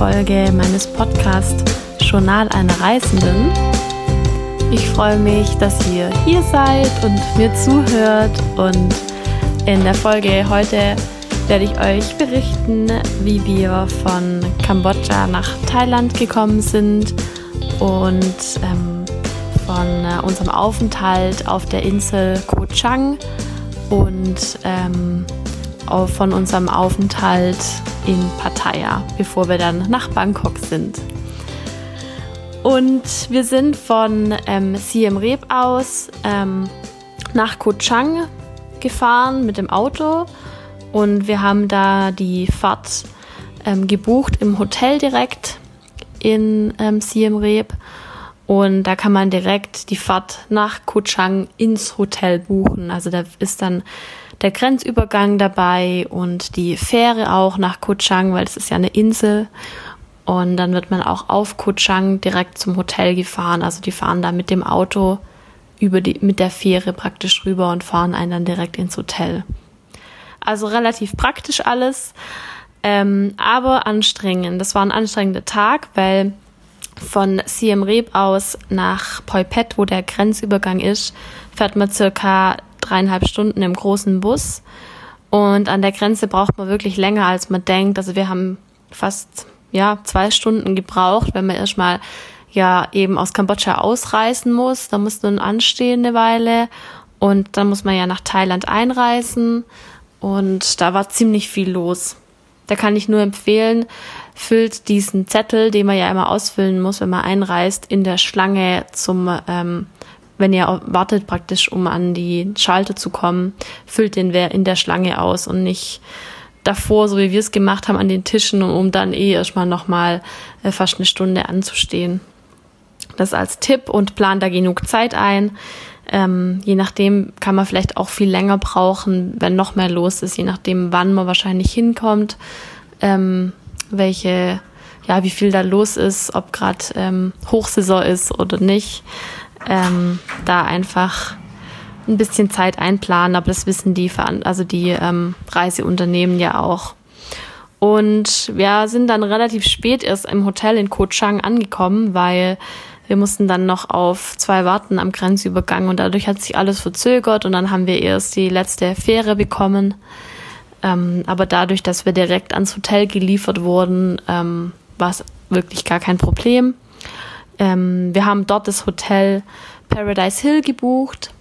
Folge meines Podcasts Journal einer Reisenden. Ich freue mich, dass ihr hier seid und mir zuhört und in der Folge heute werde ich euch berichten, wie wir von Kambodscha nach Thailand gekommen sind und ähm, von äh, unserem Aufenthalt auf der Insel Koh Chang und ähm, von unserem Aufenthalt in Pattaya, bevor wir dann nach Bangkok sind. Und wir sind von ähm, Siem Reap aus ähm, nach Koh Chang gefahren mit dem Auto und wir haben da die Fahrt ähm, gebucht im Hotel direkt in ähm, Siem Reap und da kann man direkt die Fahrt nach Koh ins Hotel buchen. Also da ist dann der Grenzübergang dabei und die Fähre auch nach Koh Chang, weil es ist ja eine Insel. Und dann wird man auch auf Koh Chang direkt zum Hotel gefahren. Also die fahren da mit dem Auto über die, mit der Fähre praktisch rüber und fahren einen dann direkt ins Hotel. Also relativ praktisch alles, ähm, aber anstrengend. Das war ein anstrengender Tag, weil von Siem Reap aus nach Poipet, wo der Grenzübergang ist, fährt man circa dreieinhalb Stunden im großen Bus. Und an der Grenze braucht man wirklich länger, als man denkt. Also wir haben fast ja zwei Stunden gebraucht, wenn man erstmal ja eben aus Kambodscha ausreisen muss. Da muss man anstehen eine Weile und dann muss man ja nach Thailand einreisen und da war ziemlich viel los. Da kann ich nur empfehlen, füllt diesen Zettel, den man ja immer ausfüllen muss, wenn man einreist, in der Schlange zum, ähm, wenn ihr wartet praktisch, um an die Schalter zu kommen, füllt den in der Schlange aus und nicht davor, so wie wir es gemacht haben, an den Tischen, um dann eh erstmal nochmal äh, fast eine Stunde anzustehen. Das als Tipp und plant da genug Zeit ein. Ähm, je nachdem kann man vielleicht auch viel länger brauchen, wenn noch mehr los ist, je nachdem, wann man wahrscheinlich hinkommt. Ähm, welche, ja, wie viel da los ist, ob gerade ähm, Hochsaison ist oder nicht. Ähm, da einfach ein bisschen Zeit einplanen, aber das wissen die, also die ähm, Reiseunternehmen ja auch. Und wir sind dann relativ spät erst im Hotel in Koh Chang angekommen, weil wir mussten dann noch auf zwei warten am Grenzübergang und dadurch hat sich alles verzögert und dann haben wir erst die letzte Fähre bekommen. Ähm, aber dadurch, dass wir direkt ans Hotel geliefert wurden, ähm, war es wirklich gar kein Problem. Ähm, wir haben dort das Hotel Paradise Hill gebucht,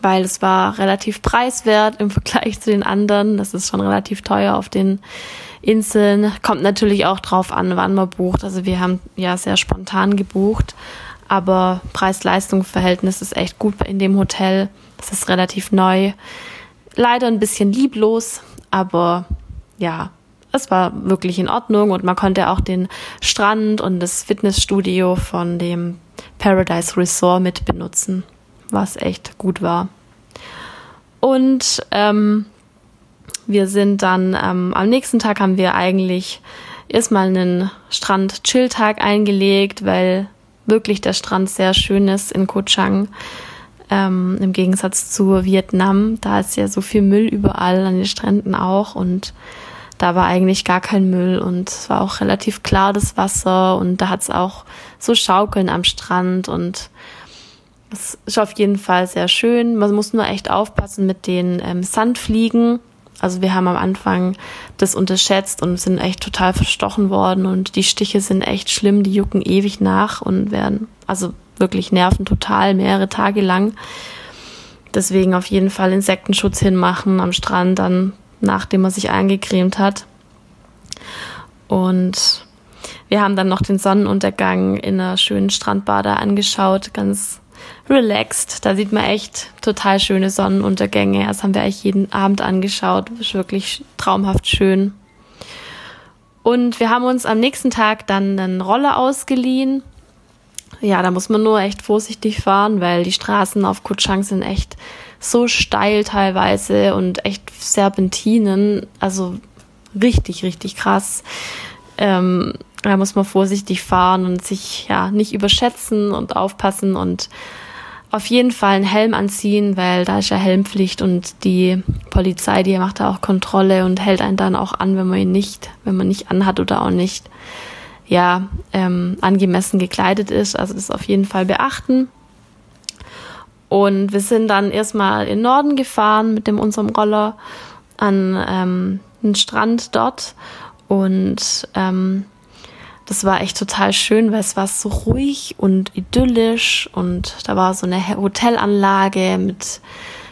weil es war relativ preiswert im Vergleich zu den anderen. Das ist schon relativ teuer auf den Inseln. Kommt natürlich auch drauf an, wann man bucht. Also wir haben ja sehr spontan gebucht, aber Preis-Leistung-Verhältnis ist echt gut in dem Hotel. Es ist relativ neu leider ein bisschen lieblos, aber ja, es war wirklich in Ordnung und man konnte auch den Strand und das Fitnessstudio von dem Paradise Resort mit benutzen, was echt gut war. Und ähm, wir sind dann ähm, am nächsten Tag haben wir eigentlich erstmal einen Strand-Chill-Tag eingelegt, weil wirklich der Strand sehr schön ist in Koh Chang ähm, im Gegensatz zu Vietnam. Da ist ja so viel Müll überall, an den Stränden auch. Und da war eigentlich gar kein Müll und es war auch relativ klar das Wasser und da hat es auch so Schaukeln am Strand und es ist auf jeden Fall sehr schön. Man muss nur echt aufpassen mit den ähm, Sandfliegen. Also wir haben am Anfang das unterschätzt und sind echt total verstochen worden und die Stiche sind echt schlimm, die jucken ewig nach und werden, also wirklich nerven total mehrere Tage lang. Deswegen auf jeden Fall Insektenschutz hinmachen am Strand, dann nachdem man sich eingecremt hat. Und wir haben dann noch den Sonnenuntergang in einer schönen Strandbade angeschaut, ganz relaxed. Da sieht man echt total schöne Sonnenuntergänge. Das haben wir eigentlich jeden Abend angeschaut. Ist wirklich traumhaft schön. Und wir haben uns am nächsten Tag dann einen Roller ausgeliehen ja, da muss man nur echt vorsichtig fahren, weil die Straßen auf Kutschang sind echt so steil teilweise und echt Serpentinen, also richtig, richtig krass. Ähm, da muss man vorsichtig fahren und sich ja nicht überschätzen und aufpassen und auf jeden Fall einen Helm anziehen, weil da ist ja Helmpflicht und die Polizei, die macht da auch Kontrolle und hält einen dann auch an, wenn man ihn nicht, wenn man nicht anhat oder auch nicht, ja, ähm, angemessen gekleidet ist. Also das auf jeden Fall beachten. Und wir sind dann erstmal in Norden gefahren mit dem unserem Roller an ähm, einen Strand dort und ähm, das war echt total schön, weil es war so ruhig und idyllisch und da war so eine Hotelanlage mit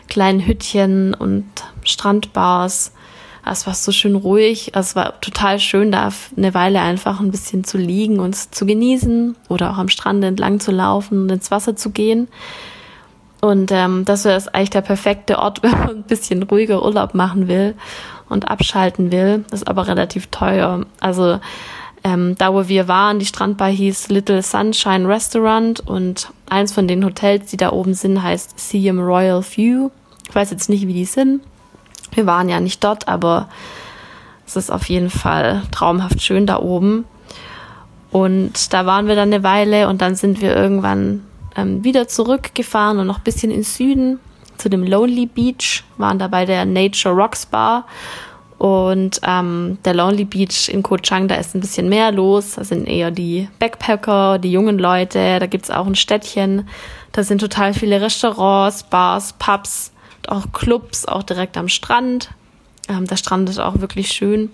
kleinen Hüttchen und Strandbars. Es war so schön ruhig. Es war total schön, da eine Weile einfach ein bisschen zu liegen und zu genießen oder auch am Strand entlang zu laufen und ins Wasser zu gehen. Und ähm, das wäre eigentlich der perfekte Ort, wenn man ein bisschen ruhiger Urlaub machen will und abschalten will. Ist aber relativ teuer. Also ähm, da, wo wir waren, die Strandbar hieß Little Sunshine Restaurant und eins von den Hotels, die da oben sind, heißt Siam Royal View. Ich weiß jetzt nicht, wie die sind. Wir waren ja nicht dort, aber es ist auf jeden Fall traumhaft schön da oben. Und da waren wir dann eine Weile und dann sind wir irgendwann ähm, wieder zurückgefahren und noch ein bisschen ins Süden zu dem Lonely Beach, waren da bei der Nature Rocks Bar und ähm, der Lonely Beach in Koh Chang, da ist ein bisschen mehr los. Da sind eher die Backpacker, die jungen Leute. Da gibt's auch ein Städtchen. Da sind total viele Restaurants, Bars, Pubs auch Clubs, auch direkt am Strand. Ähm, der Strand ist auch wirklich schön.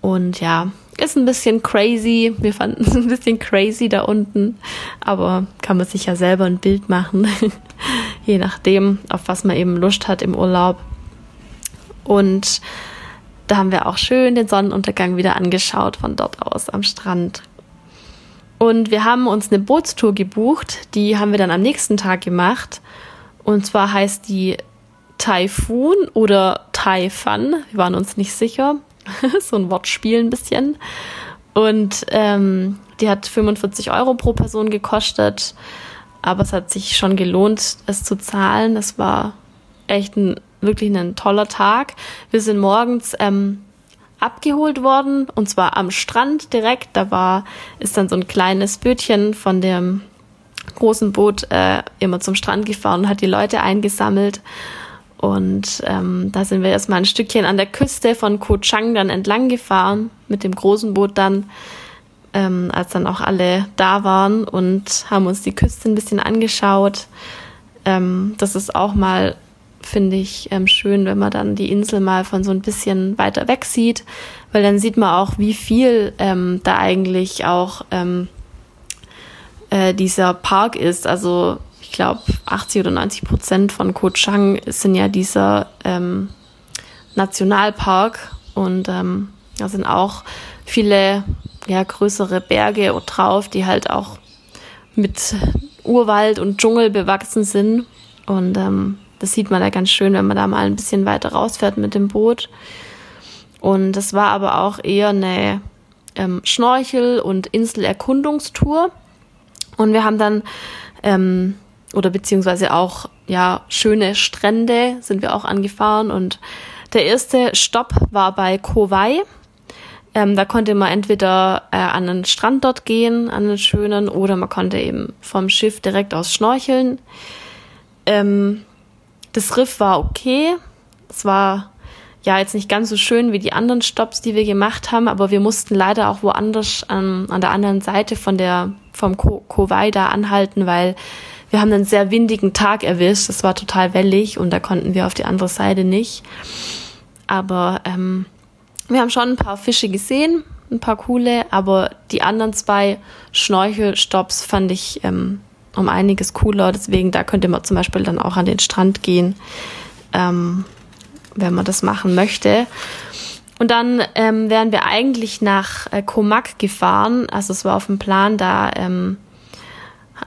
Und ja, ist ein bisschen crazy. Wir fanden es ein bisschen crazy da unten. Aber kann man sich ja selber ein Bild machen. Je nachdem, auf was man eben Lust hat im Urlaub. Und da haben wir auch schön den Sonnenuntergang wieder angeschaut von dort aus am Strand. Und wir haben uns eine Bootstour gebucht, die haben wir dann am nächsten Tag gemacht. Und zwar heißt die Typhoon oder Taifun. Wir waren uns nicht sicher. so ein Wortspiel ein bisschen. Und ähm, die hat 45 Euro pro Person gekostet. Aber es hat sich schon gelohnt, es zu zahlen. Es war echt ein wirklich ein toller Tag. Wir sind morgens ähm, abgeholt worden und zwar am Strand direkt. Da war ist dann so ein kleines Bötchen von dem großen Boot äh, immer zum Strand gefahren und hat die Leute eingesammelt. Und ähm, da sind wir erstmal ein Stückchen an der Küste von Koh Chang dann entlang gefahren mit dem großen Boot dann, ähm, als dann auch alle da waren und haben uns die Küste ein bisschen angeschaut. Ähm, das ist auch mal finde ich ähm, schön, wenn man dann die Insel mal von so ein bisschen weiter weg sieht, weil dann sieht man auch, wie viel ähm, da eigentlich auch ähm, äh, dieser Park ist. Also ich glaube, 80 oder 90 Prozent von Koh Chang sind ja dieser ähm, Nationalpark und ähm, da sind auch viele ja, größere Berge drauf, die halt auch mit Urwald und Dschungel bewachsen sind. Und ähm, das sieht man da ganz schön, wenn man da mal ein bisschen weiter rausfährt mit dem Boot. Und das war aber auch eher eine ähm, Schnorchel- und Inselerkundungstour. Und wir haben dann, ähm, oder beziehungsweise auch, ja, schöne Strände sind wir auch angefahren. Und der erste Stopp war bei Kowai. Ähm, da konnte man entweder äh, an einen Strand dort gehen, an einen schönen, oder man konnte eben vom Schiff direkt aus schnorcheln. Ähm, das Riff war okay. Es war ja jetzt nicht ganz so schön wie die anderen Stops, die wir gemacht haben, aber wir mussten leider auch woanders an, an der anderen Seite von der vom Kowai da anhalten, weil wir haben einen sehr windigen Tag erwischt. Es war total wellig und da konnten wir auf die andere Seite nicht. Aber ähm, wir haben schon ein paar Fische gesehen, ein paar coole, aber die anderen zwei Schnorchelstops fand ich ähm, um einiges cooler. Deswegen, da könnte man zum Beispiel dann auch an den Strand gehen, ähm, wenn man das machen möchte. Und dann ähm, wären wir eigentlich nach äh, Komak gefahren. Also es war auf dem Plan, da ähm,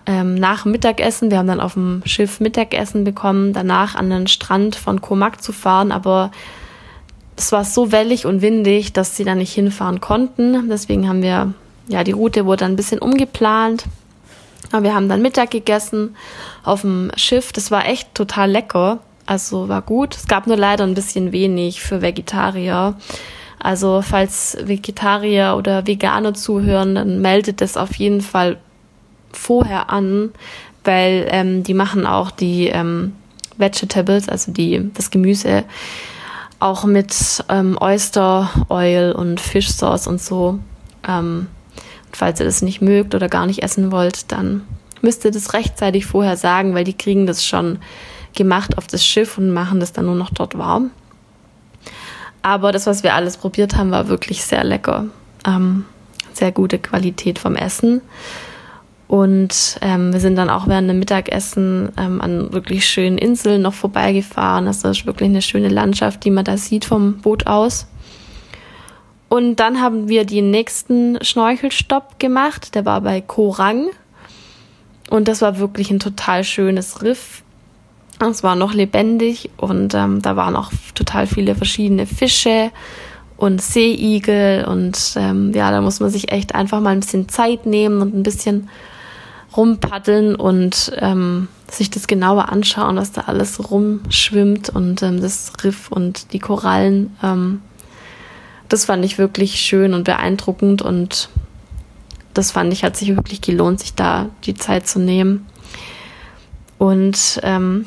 ähm, nach Mittagessen, wir haben dann auf dem Schiff Mittagessen bekommen, danach an den Strand von Komak zu fahren, aber es war so wellig und windig, dass sie da nicht hinfahren konnten. Deswegen haben wir, ja, die Route wurde dann ein bisschen umgeplant. Aber wir haben dann Mittag gegessen auf dem Schiff. Das war echt total lecker. Also war gut. Es gab nur leider ein bisschen wenig für Vegetarier. Also falls Vegetarier oder Veganer zuhören, dann meldet das auf jeden Fall vorher an, weil ähm, die machen auch die ähm, Vegetables, also die, das Gemüse, auch mit ähm, Oyster Oil und Fischsauce und so. Ähm, falls ihr das nicht mögt oder gar nicht essen wollt, dann müsst ihr das rechtzeitig vorher sagen, weil die kriegen das schon gemacht auf das Schiff und machen das dann nur noch dort warm. Aber das, was wir alles probiert haben, war wirklich sehr lecker. Ähm, sehr gute Qualität vom Essen. Und ähm, wir sind dann auch während dem Mittagessen ähm, an wirklich schönen Inseln noch vorbeigefahren. Das ist wirklich eine schöne Landschaft, die man da sieht vom Boot aus. Und dann haben wir den nächsten Schnorchelstopp gemacht. Der war bei Korang. Und das war wirklich ein total schönes Riff. Es war noch lebendig und ähm, da waren auch total viele verschiedene Fische und Seeigel. Und ähm, ja, da muss man sich echt einfach mal ein bisschen Zeit nehmen und ein bisschen rumpaddeln und ähm, sich das genauer anschauen, was da alles rumschwimmt und ähm, das Riff und die Korallen. Ähm, das fand ich wirklich schön und beeindruckend und das fand ich, hat sich wirklich gelohnt, sich da die Zeit zu nehmen. Und ähm,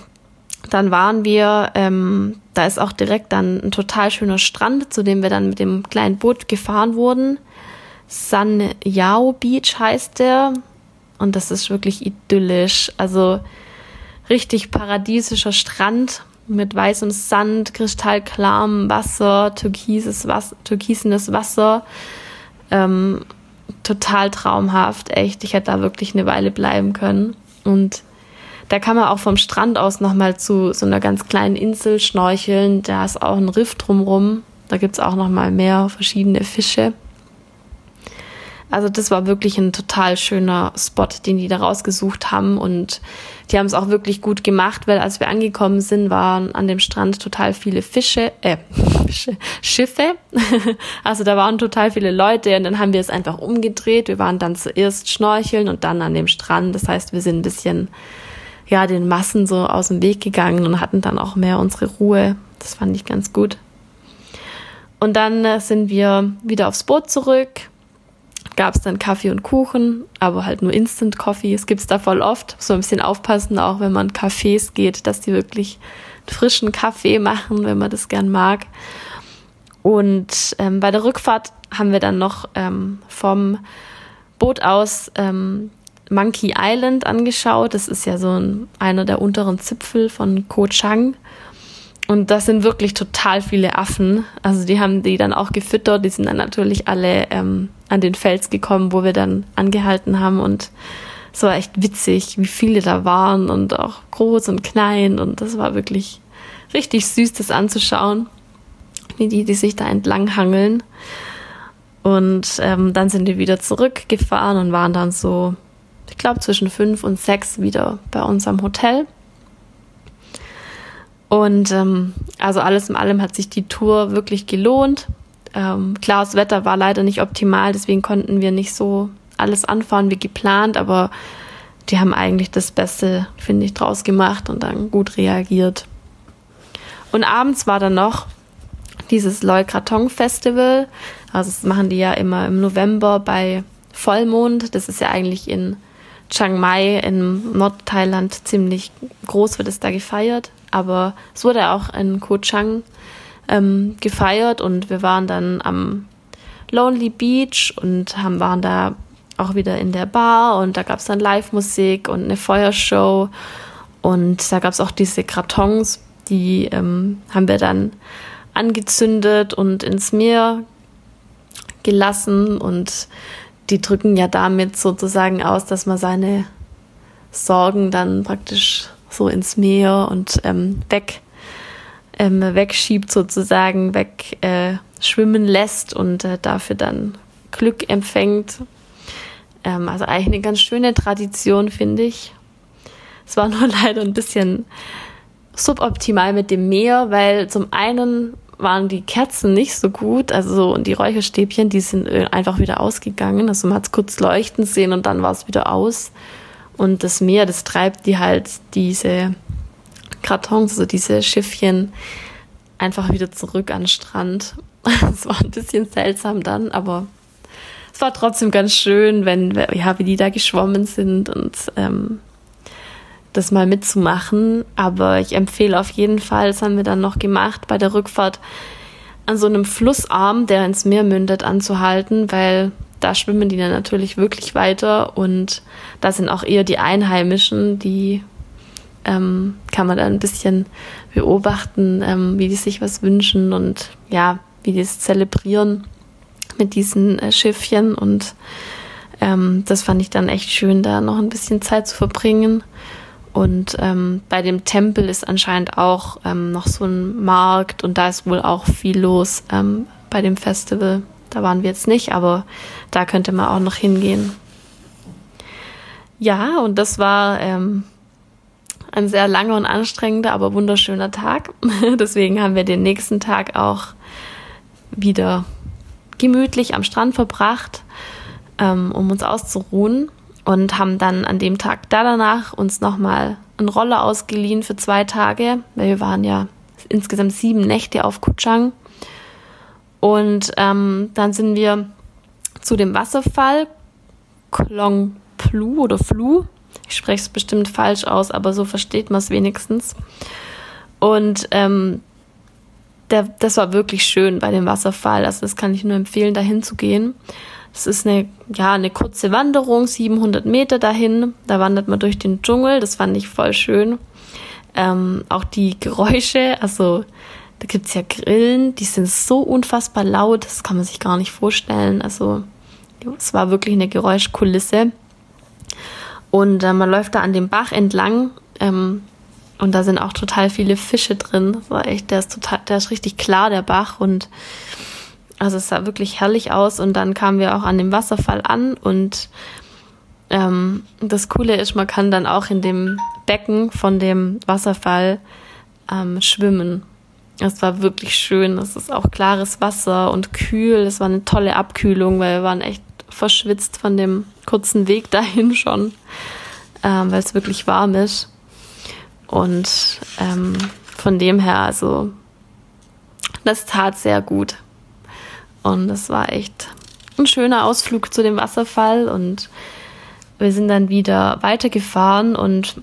dann waren wir, ähm, da ist auch direkt dann ein total schöner Strand, zu dem wir dann mit dem kleinen Boot gefahren wurden. San Yao Beach heißt der. Und das ist wirklich idyllisch. Also richtig paradiesischer Strand mit weißem Sand, kristallklarem Wasser, türkises Wasser, türkisenes Wasser. Ähm, total traumhaft, echt. Ich hätte da wirklich eine Weile bleiben können. Und da kann man auch vom Strand aus nochmal zu so einer ganz kleinen Insel schnorcheln. Da ist auch ein Riff drumrum. Da gibt es auch nochmal mehr verschiedene Fische. Also das war wirklich ein total schöner Spot, den die da rausgesucht haben und die haben es auch wirklich gut gemacht, weil als wir angekommen sind, waren an dem Strand total viele Fische, äh, Fische, Schiffe. also da waren total viele Leute und dann haben wir es einfach umgedreht. Wir waren dann zuerst schnorcheln und dann an dem Strand. Das heißt, wir sind ein bisschen ja den Massen so aus dem Weg gegangen und hatten dann auch mehr unsere Ruhe. Das fand ich ganz gut. Und dann äh, sind wir wieder aufs Boot zurück gab es dann Kaffee und Kuchen, aber halt nur Instant Coffee. Es gibt's da voll oft. So ein bisschen aufpassen, auch wenn man Cafés geht, dass die wirklich frischen Kaffee machen, wenn man das gern mag. Und ähm, bei der Rückfahrt haben wir dann noch ähm, vom Boot aus ähm, Monkey Island angeschaut. Das ist ja so ein, einer der unteren Zipfel von Koh Chang. Und das sind wirklich total viele Affen. Also die haben die dann auch gefüttert. Die sind dann natürlich alle ähm, an den Fels gekommen, wo wir dann angehalten haben. Und es war echt witzig, wie viele da waren und auch groß und klein. Und das war wirklich richtig süß, das anzuschauen, wie die, die sich da entlang hangeln. Und ähm, dann sind wir wieder zurückgefahren und waren dann so, ich glaube, zwischen fünf und sechs wieder bei unserem Hotel. Und ähm, also alles in allem hat sich die Tour wirklich gelohnt. Ähm, klar, das Wetter war leider nicht optimal, deswegen konnten wir nicht so alles anfahren wie geplant, aber die haben eigentlich das Beste, finde ich, draus gemacht und dann gut reagiert. Und abends war dann noch dieses Loy Krathong Festival. Also das machen die ja immer im November bei Vollmond. Das ist ja eigentlich in Chiang Mai in Nordthailand ziemlich groß wird es da gefeiert aber es wurde auch in Koh Chang ähm, gefeiert und wir waren dann am Lonely Beach und haben, waren da auch wieder in der Bar und da gab es dann Live-Musik und eine Feuershow und da gab es auch diese Kartons, die ähm, haben wir dann angezündet und ins Meer gelassen und die drücken ja damit sozusagen aus, dass man seine Sorgen dann praktisch so ins Meer und ähm, weg ähm, wegschiebt sozusagen, weg äh, lässt und äh, dafür dann Glück empfängt. Ähm, also eigentlich eine ganz schöne Tradition, finde ich. Es war nur leider ein bisschen suboptimal mit dem Meer, weil zum einen waren die Kerzen nicht so gut, also so, und die Räucherstäbchen, die sind äh, einfach wieder ausgegangen. Also man hat es kurz leuchten sehen und dann war es wieder aus. Und das Meer, das treibt die halt diese Kartons, also diese Schiffchen, einfach wieder zurück an den Strand. Es war ein bisschen seltsam dann, aber es war trotzdem ganz schön, wenn, ja, wie die da geschwommen sind und ähm, das mal mitzumachen. Aber ich empfehle auf jeden Fall, das haben wir dann noch gemacht, bei der Rückfahrt an so einem Flussarm, der ins Meer mündet, anzuhalten, weil da schwimmen die dann natürlich wirklich weiter und da sind auch eher die Einheimischen, die ähm, kann man dann ein bisschen beobachten, ähm, wie die sich was wünschen und ja, wie die es zelebrieren mit diesen äh, Schiffchen und ähm, das fand ich dann echt schön, da noch ein bisschen Zeit zu verbringen. Und ähm, bei dem Tempel ist anscheinend auch ähm, noch so ein Markt und da ist wohl auch viel los ähm, bei dem Festival. Da waren wir jetzt nicht, aber da könnte man auch noch hingehen. Ja, und das war ähm, ein sehr langer und anstrengender, aber wunderschöner Tag. Deswegen haben wir den nächsten Tag auch wieder gemütlich am Strand verbracht, ähm, um uns auszuruhen und haben dann an dem Tag da danach uns nochmal einen Roller ausgeliehen für zwei Tage, weil wir waren ja insgesamt sieben Nächte auf Kuchang. Und ähm, dann sind wir zu dem Wasserfall Klong Plu oder Flu. Ich spreche es bestimmt falsch aus, aber so versteht man es wenigstens. Und ähm, der, das war wirklich schön bei dem Wasserfall. Also das kann ich nur empfehlen, dahin zu gehen. Es ist eine, ja, eine kurze Wanderung, 700 Meter dahin. Da wandert man durch den Dschungel. Das fand ich voll schön. Ähm, auch die Geräusche, also da gibt's ja Grillen, die sind so unfassbar laut, das kann man sich gar nicht vorstellen. Also es war wirklich eine Geräuschkulisse. Und äh, man läuft da an dem Bach entlang. Ähm, und da sind auch total viele Fische drin. Das war echt, der ist total, der ist richtig klar, der Bach. Und also es sah wirklich herrlich aus. Und dann kamen wir auch an dem Wasserfall an. Und ähm, das Coole ist, man kann dann auch in dem Becken von dem Wasserfall ähm, schwimmen. Es war wirklich schön. Es ist auch klares Wasser und kühl. Es war eine tolle Abkühlung, weil wir waren echt verschwitzt von dem kurzen Weg dahin schon, ähm, weil es wirklich warm ist. Und ähm, von dem her, also, das tat sehr gut. Und es war echt ein schöner Ausflug zu dem Wasserfall. Und wir sind dann wieder weitergefahren und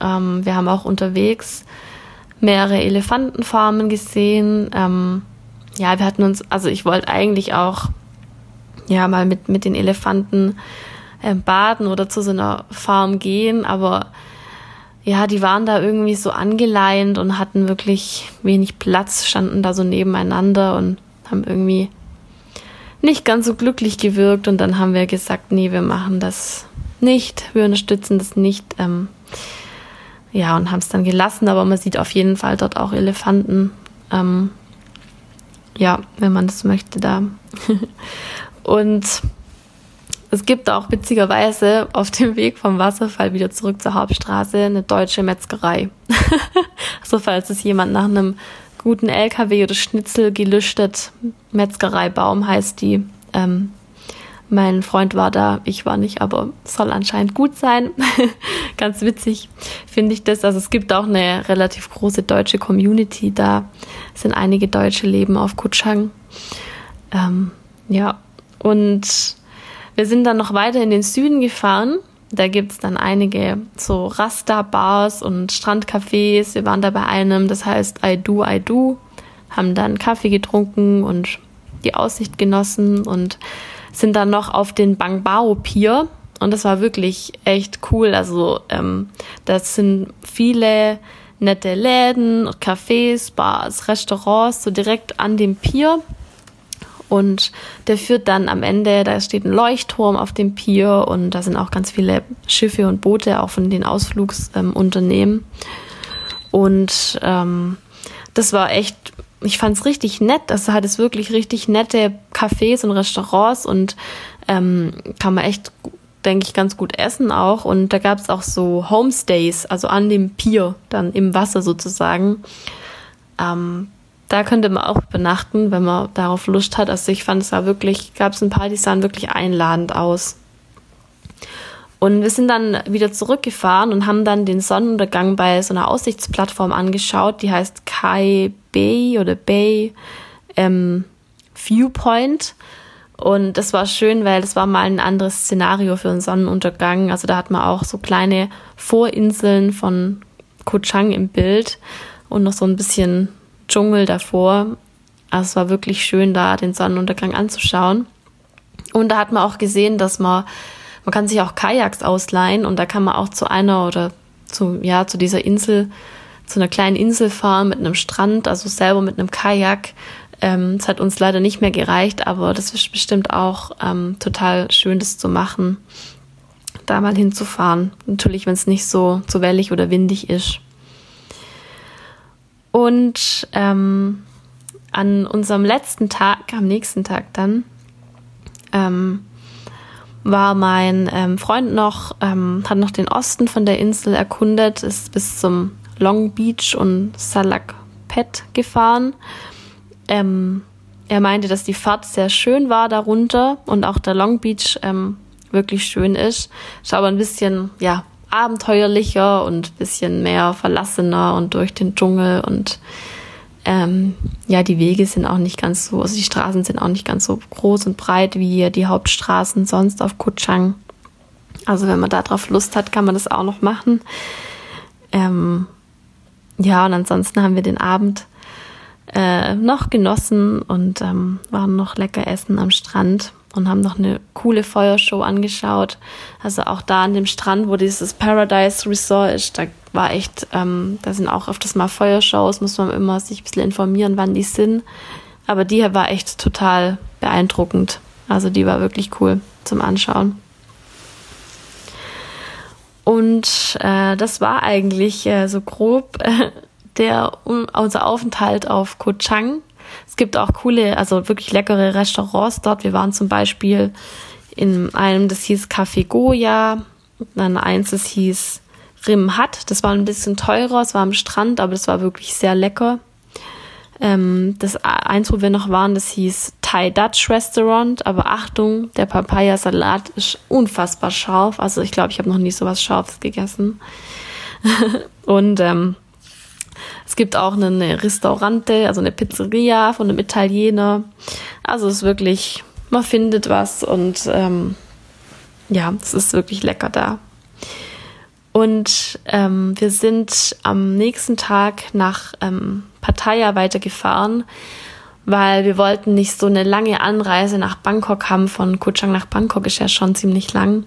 ähm, wir haben auch unterwegs mehrere Elefantenfarmen gesehen. Ähm, ja, wir hatten uns, also ich wollte eigentlich auch ja mal mit, mit den Elefanten äh, baden oder zu so einer Farm gehen, aber ja, die waren da irgendwie so angeleint und hatten wirklich wenig Platz, standen da so nebeneinander und haben irgendwie nicht ganz so glücklich gewirkt. Und dann haben wir gesagt, nee, wir machen das nicht, wir unterstützen das nicht. Ähm, ja, und haben es dann gelassen, aber man sieht auf jeden Fall dort auch Elefanten. Ähm, ja, wenn man das möchte, da. und es gibt auch witzigerweise auf dem Weg vom Wasserfall wieder zurück zur Hauptstraße eine deutsche Metzgerei. also falls es jemand nach einem guten LKW oder Schnitzel gelüstet, Metzgereibaum heißt die. Ähm, mein Freund war da, ich war nicht, aber soll anscheinend gut sein. Ganz witzig finde ich das. Also es gibt auch eine relativ große deutsche Community. Da sind einige Deutsche leben auf Kutschang. Ähm, ja, und wir sind dann noch weiter in den Süden gefahren. Da gibt es dann einige so Rasta-Bars und Strandcafés. Wir waren da bei einem, das heißt I Do, I Do, haben dann Kaffee getrunken und die Aussicht genossen und sind dann noch auf den Bangbao Pier. Und das war wirklich echt cool. Also ähm, das sind viele nette Läden, Cafés, Bars, Restaurants, so direkt an dem Pier. Und der führt dann am Ende, da steht ein Leuchtturm auf dem Pier und da sind auch ganz viele Schiffe und Boote, auch von den Ausflugsunternehmen. Ähm, und ähm, das war echt, ich fand es richtig nett. Also hat es wirklich richtig nette Cafés und Restaurants und ähm, kann man echt, denke ich, ganz gut essen auch. Und da gab es auch so Homestays, also an dem Pier, dann im Wasser sozusagen. Ähm, da könnte man auch übernachten, wenn man darauf Lust hat. Also ich fand es da wirklich, gab es ein paar, die sahen wirklich einladend aus. Und wir sind dann wieder zurückgefahren und haben dann den Sonnenuntergang bei so einer Aussichtsplattform angeschaut, die heißt Kai Bay oder Bay ähm, Viewpoint. Und das war schön, weil das war mal ein anderes Szenario für einen Sonnenuntergang. Also da hat man auch so kleine Vorinseln von Koh im Bild und noch so ein bisschen Dschungel davor. Also es war wirklich schön, da den Sonnenuntergang anzuschauen. Und da hat man auch gesehen, dass man, man kann sich auch Kajaks ausleihen und da kann man auch zu einer oder zu, ja, zu dieser Insel, zu einer kleinen Insel fahren mit einem Strand, also selber mit einem Kajak. Ähm, es hat uns leider nicht mehr gereicht, aber das ist bestimmt auch ähm, total schön, das zu machen, da mal hinzufahren. Natürlich, wenn es nicht so, so wellig oder windig ist. Und ähm, an unserem letzten Tag, am nächsten Tag dann, ähm, war mein ähm, Freund noch, ähm, hat noch den Osten von der Insel erkundet, ist bis zum Long Beach und Salak Pet gefahren. Ähm, er meinte, dass die Fahrt sehr schön war darunter und auch der Long Beach ähm, wirklich schön ist. Ist aber ein bisschen, ja, abenteuerlicher und ein bisschen mehr verlassener und durch den Dschungel und ähm, ja, die Wege sind auch nicht ganz so, also die Straßen sind auch nicht ganz so groß und breit wie die Hauptstraßen sonst auf Kuchang. Also wenn man da drauf Lust hat, kann man das auch noch machen. Ähm, ja, und ansonsten haben wir den Abend äh, noch genossen und ähm, waren noch lecker essen am Strand und haben noch eine coole Feuershow angeschaut. Also auch da an dem Strand, wo dieses Paradise Resort ist, da war echt, ähm, da sind auch öfters mal Feuershows, muss man immer sich ein bisschen informieren, wann die sind. Aber die war echt total beeindruckend. Also die war wirklich cool zum Anschauen. Und äh, das war eigentlich äh, so grob äh, der unser Aufenthalt auf Koh Chang. Es gibt auch coole, also wirklich leckere Restaurants dort. Wir waren zum Beispiel in einem, das hieß Café Goya, dann eins, das hieß Rim Hat. Das war ein bisschen teurer, es war am Strand, aber das war wirklich sehr lecker. Ähm, das eins, wo wir noch waren, das hieß Thai Dutch Restaurant, aber Achtung, der Papaya-Salat ist unfassbar scharf. Also ich glaube, ich habe noch nie so was Scharfes gegessen. Und ähm, es gibt auch eine Restaurante, also eine Pizzeria von einem Italiener. Also es ist wirklich, man findet was und ähm, ja, es ist wirklich lecker da. Und ähm, wir sind am nächsten Tag nach ähm, Pattaya weitergefahren, weil wir wollten nicht so eine lange Anreise nach Bangkok haben. Von Koh Chang nach Bangkok ist ja schon ziemlich lang.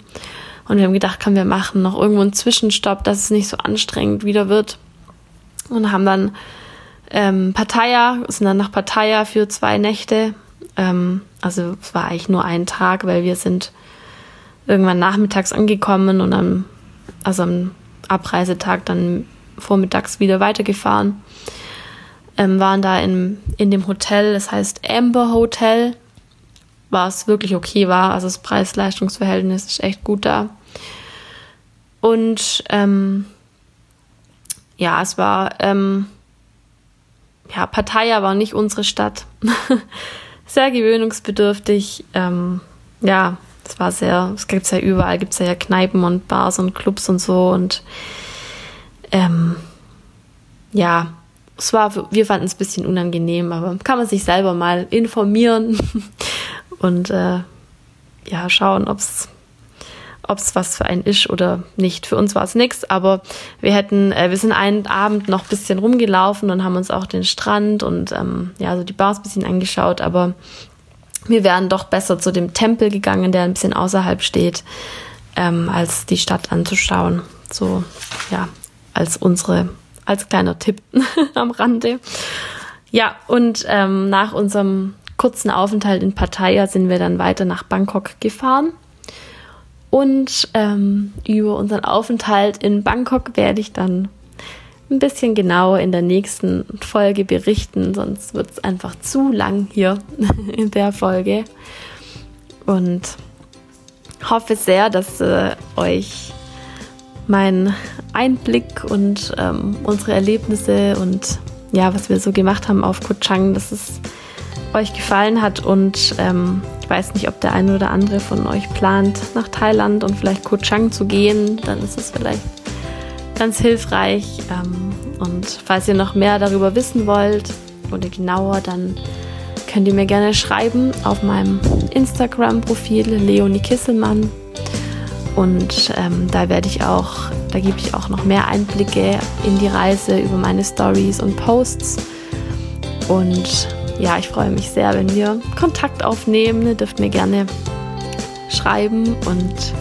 Und wir haben gedacht, können wir machen noch irgendwo einen Zwischenstopp, dass es nicht so anstrengend wieder wird und haben dann ähm, Pattaya, sind dann nach Pattaya für zwei Nächte. Ähm, also es war eigentlich nur ein Tag, weil wir sind irgendwann nachmittags angekommen und dann, also am Abreisetag dann vormittags wieder weitergefahren. Ähm, waren da in, in dem Hotel, das heißt Amber Hotel, was wirklich okay war. Also das Preis-Leistungs-Verhältnis ist echt gut da. Und ähm, ja, es war, ähm, ja, Pattaya war nicht unsere Stadt. sehr gewöhnungsbedürftig. Ähm, ja, es war sehr, es gibt ja überall, gibt es ja Kneipen und Bars und Clubs und so und ähm, ja, es war, wir fanden es ein bisschen unangenehm, aber kann man sich selber mal informieren und äh, ja, schauen, ob es ob es was für einen ist oder nicht. Für uns war es nichts, aber wir hätten, äh, wir sind einen Abend noch ein bisschen rumgelaufen und haben uns auch den Strand und ähm, ja, so die Bars ein bisschen angeschaut, aber wir wären doch besser zu dem Tempel gegangen, der ein bisschen außerhalb steht, ähm, als die Stadt anzuschauen. So, ja, als unsere, als kleiner Tipp am Rande. Ja, und ähm, nach unserem kurzen Aufenthalt in Pattaya sind wir dann weiter nach Bangkok gefahren. Und ähm, über unseren Aufenthalt in Bangkok werde ich dann ein bisschen genauer in der nächsten Folge berichten, sonst wird es einfach zu lang hier in der Folge. Und hoffe sehr, dass äh, euch mein Einblick und ähm, unsere Erlebnisse und ja, was wir so gemacht haben auf Koh Chang, dass es euch gefallen hat und ähm, ich weiß nicht, ob der eine oder andere von euch plant, nach Thailand und vielleicht Koh Chang zu gehen. Dann ist es vielleicht ganz hilfreich. Ähm, und falls ihr noch mehr darüber wissen wollt oder genauer, dann könnt ihr mir gerne schreiben auf meinem Instagram-Profil Leonie Kisselmann. Und ähm, da werde ich auch, da gebe ich auch noch mehr Einblicke in die Reise über meine Stories und Posts. Und ja, ich freue mich sehr, wenn wir Kontakt aufnehmen. Ihr dürft mir gerne schreiben und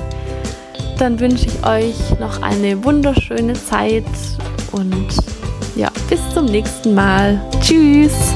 dann wünsche ich euch noch eine wunderschöne Zeit und ja, bis zum nächsten Mal. Tschüss!